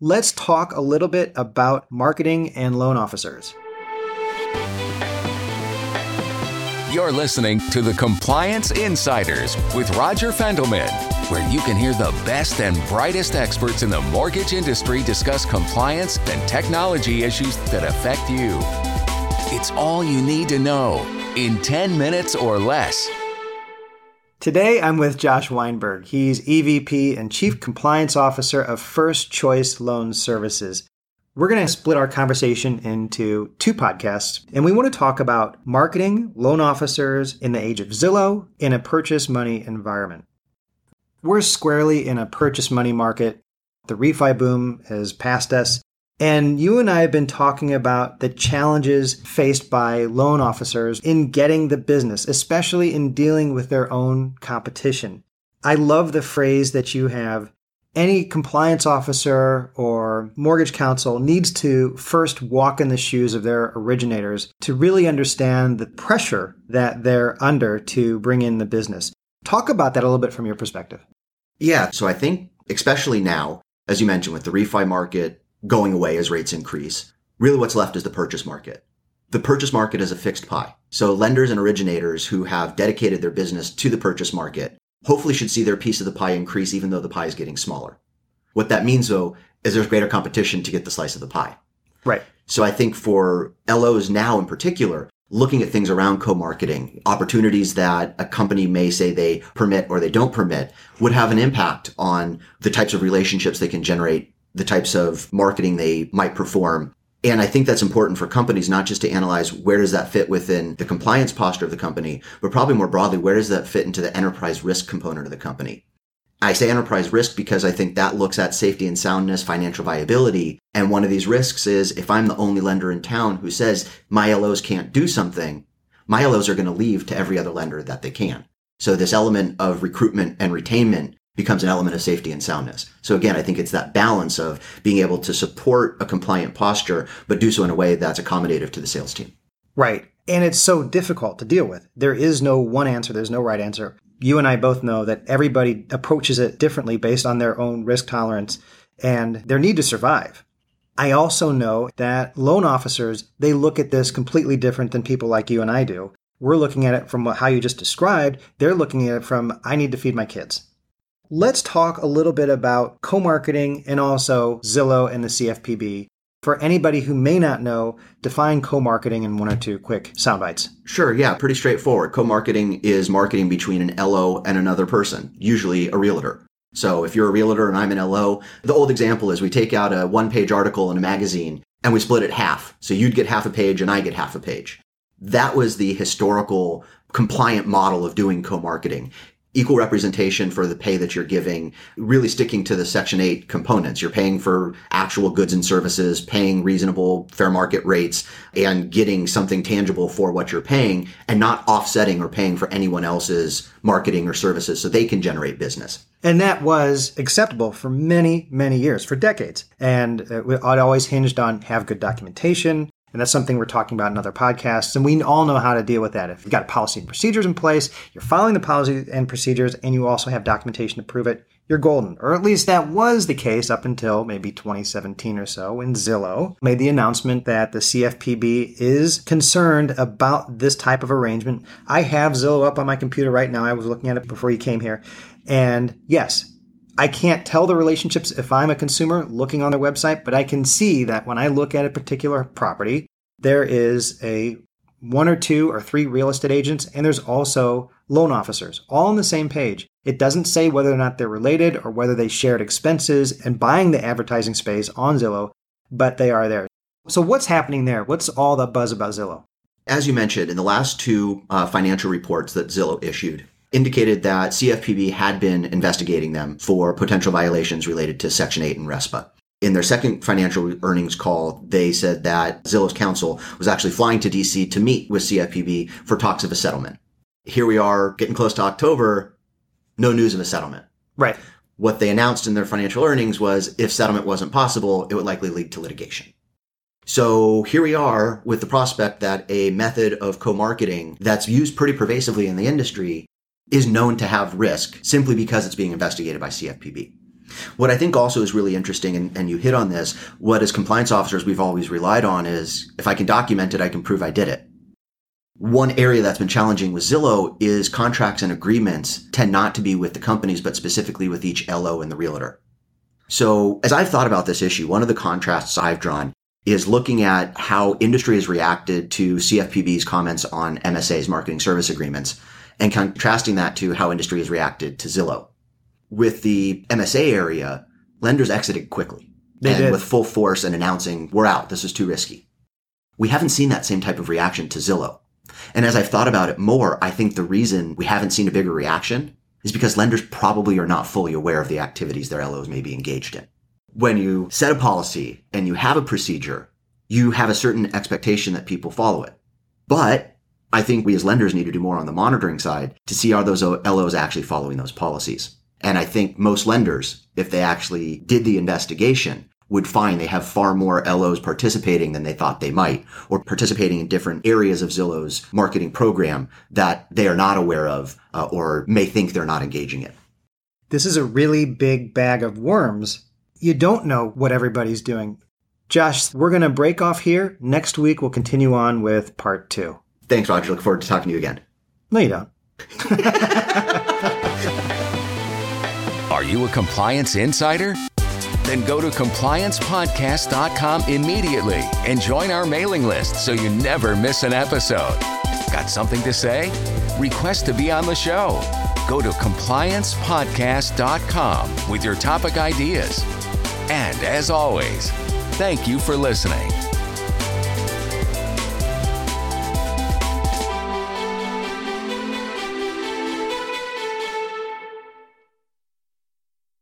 let's talk a little bit about marketing and loan officers. You're listening to the Compliance Insiders with Roger Fendelman, where you can hear the best and brightest experts in the mortgage industry discuss compliance and technology issues that affect you. It's all you need to know in 10 minutes or less. Today, I'm with Josh Weinberg. He's EVP and Chief Compliance Officer of First Choice Loan Services. We're going to split our conversation into two podcasts, and we want to talk about marketing loan officers in the age of Zillow in a purchase money environment. We're squarely in a purchase money market. The refi boom has passed us, and you and I have been talking about the challenges faced by loan officers in getting the business, especially in dealing with their own competition. I love the phrase that you have. Any compliance officer or mortgage counsel needs to first walk in the shoes of their originators to really understand the pressure that they're under to bring in the business. Talk about that a little bit from your perspective. Yeah. So I think, especially now, as you mentioned, with the refi market going away as rates increase. Really what's left is the purchase market. The purchase market is a fixed pie. So lenders and originators who have dedicated their business to the purchase market hopefully should see their piece of the pie increase even though the pie is getting smaller. What that means though is there's greater competition to get the slice of the pie. Right. So I think for LOs now in particular, looking at things around co-marketing, opportunities that a company may say they permit or they don't permit would have an impact on the types of relationships they can generate the types of marketing they might perform. And I think that's important for companies, not just to analyze where does that fit within the compliance posture of the company, but probably more broadly, where does that fit into the enterprise risk component of the company? I say enterprise risk because I think that looks at safety and soundness, financial viability. And one of these risks is if I'm the only lender in town who says my LOs can't do something, my LOs are going to leave to every other lender that they can. So this element of recruitment and retainment becomes an element of safety and soundness. So again, I think it's that balance of being able to support a compliant posture, but do so in a way that's accommodative to the sales team. Right. And it's so difficult to deal with. There is no one answer. There's no right answer. You and I both know that everybody approaches it differently based on their own risk tolerance and their need to survive. I also know that loan officers, they look at this completely different than people like you and I do. We're looking at it from how you just described. They're looking at it from, I need to feed my kids. Let's talk a little bit about co marketing and also Zillow and the CFPB. For anybody who may not know, define co marketing in one or two quick sound bites. Sure, yeah, pretty straightforward. Co marketing is marketing between an LO and another person, usually a realtor. So if you're a realtor and I'm an LO, the old example is we take out a one page article in a magazine and we split it half. So you'd get half a page and I get half a page. That was the historical compliant model of doing co-marketing equal representation for the pay that you're giving, really sticking to the Section 8 components. You're paying for actual goods and services, paying reasonable fair market rates, and getting something tangible for what you're paying, and not offsetting or paying for anyone else's marketing or services so they can generate business. And that was acceptable for many, many years, for decades. And uh, it always hinged on have good documentation, and that's something we're talking about in other podcasts. And we all know how to deal with that. If you've got policy and procedures in place, you're following the policy and procedures, and you also have documentation to prove it, you're golden. Or at least that was the case up until maybe 2017 or so when Zillow made the announcement that the CFPB is concerned about this type of arrangement. I have Zillow up on my computer right now. I was looking at it before you came here. And yes, I can't tell the relationships if I'm a consumer looking on their website, but I can see that when I look at a particular property, there is a one or two or three real estate agents, and there's also loan officers, all on the same page. It doesn't say whether or not they're related or whether they shared expenses and buying the advertising space on Zillow, but they are there. So, what's happening there? What's all the buzz about Zillow? As you mentioned, in the last two uh, financial reports that Zillow issued, indicated that CFPB had been investigating them for potential violations related to Section 8 and RESPA. In their second financial earnings call, they said that Zillow's counsel was actually flying to DC to meet with CFPB for talks of a settlement. Here we are getting close to October, no news of a settlement. Right. What they announced in their financial earnings was if settlement wasn't possible, it would likely lead to litigation. So here we are with the prospect that a method of co-marketing that's used pretty pervasively in the industry is known to have risk simply because it's being investigated by CFPB. What I think also is really interesting, and, and, you hit on this, what as compliance officers we've always relied on is if I can document it, I can prove I did it. One area that's been challenging with Zillow is contracts and agreements tend not to be with the companies, but specifically with each LO and the realtor. So as I've thought about this issue, one of the contrasts I've drawn is looking at how industry has reacted to CFPB's comments on MSA's marketing service agreements and contrasting that to how industry has reacted to Zillow. With the MSA area, lenders exited quickly they and did. with full force and announcing, we're out. This is too risky. We haven't seen that same type of reaction to Zillow. And as I've thought about it more, I think the reason we haven't seen a bigger reaction is because lenders probably are not fully aware of the activities their LOs may be engaged in. When you set a policy and you have a procedure, you have a certain expectation that people follow it. But I think we as lenders need to do more on the monitoring side to see are those LOs actually following those policies. And I think most lenders, if they actually did the investigation, would find they have far more LOs participating than they thought they might, or participating in different areas of Zillow's marketing program that they are not aware of uh, or may think they're not engaging in. This is a really big bag of worms. You don't know what everybody's doing. Josh, we're going to break off here. Next week, we'll continue on with part two. Thanks, Roger. Look forward to talking to you again. No, you don't. Are you a compliance insider? Then go to compliancepodcast.com immediately and join our mailing list so you never miss an episode. Got something to say? Request to be on the show. Go to compliancepodcast.com with your topic ideas. And as always, thank you for listening.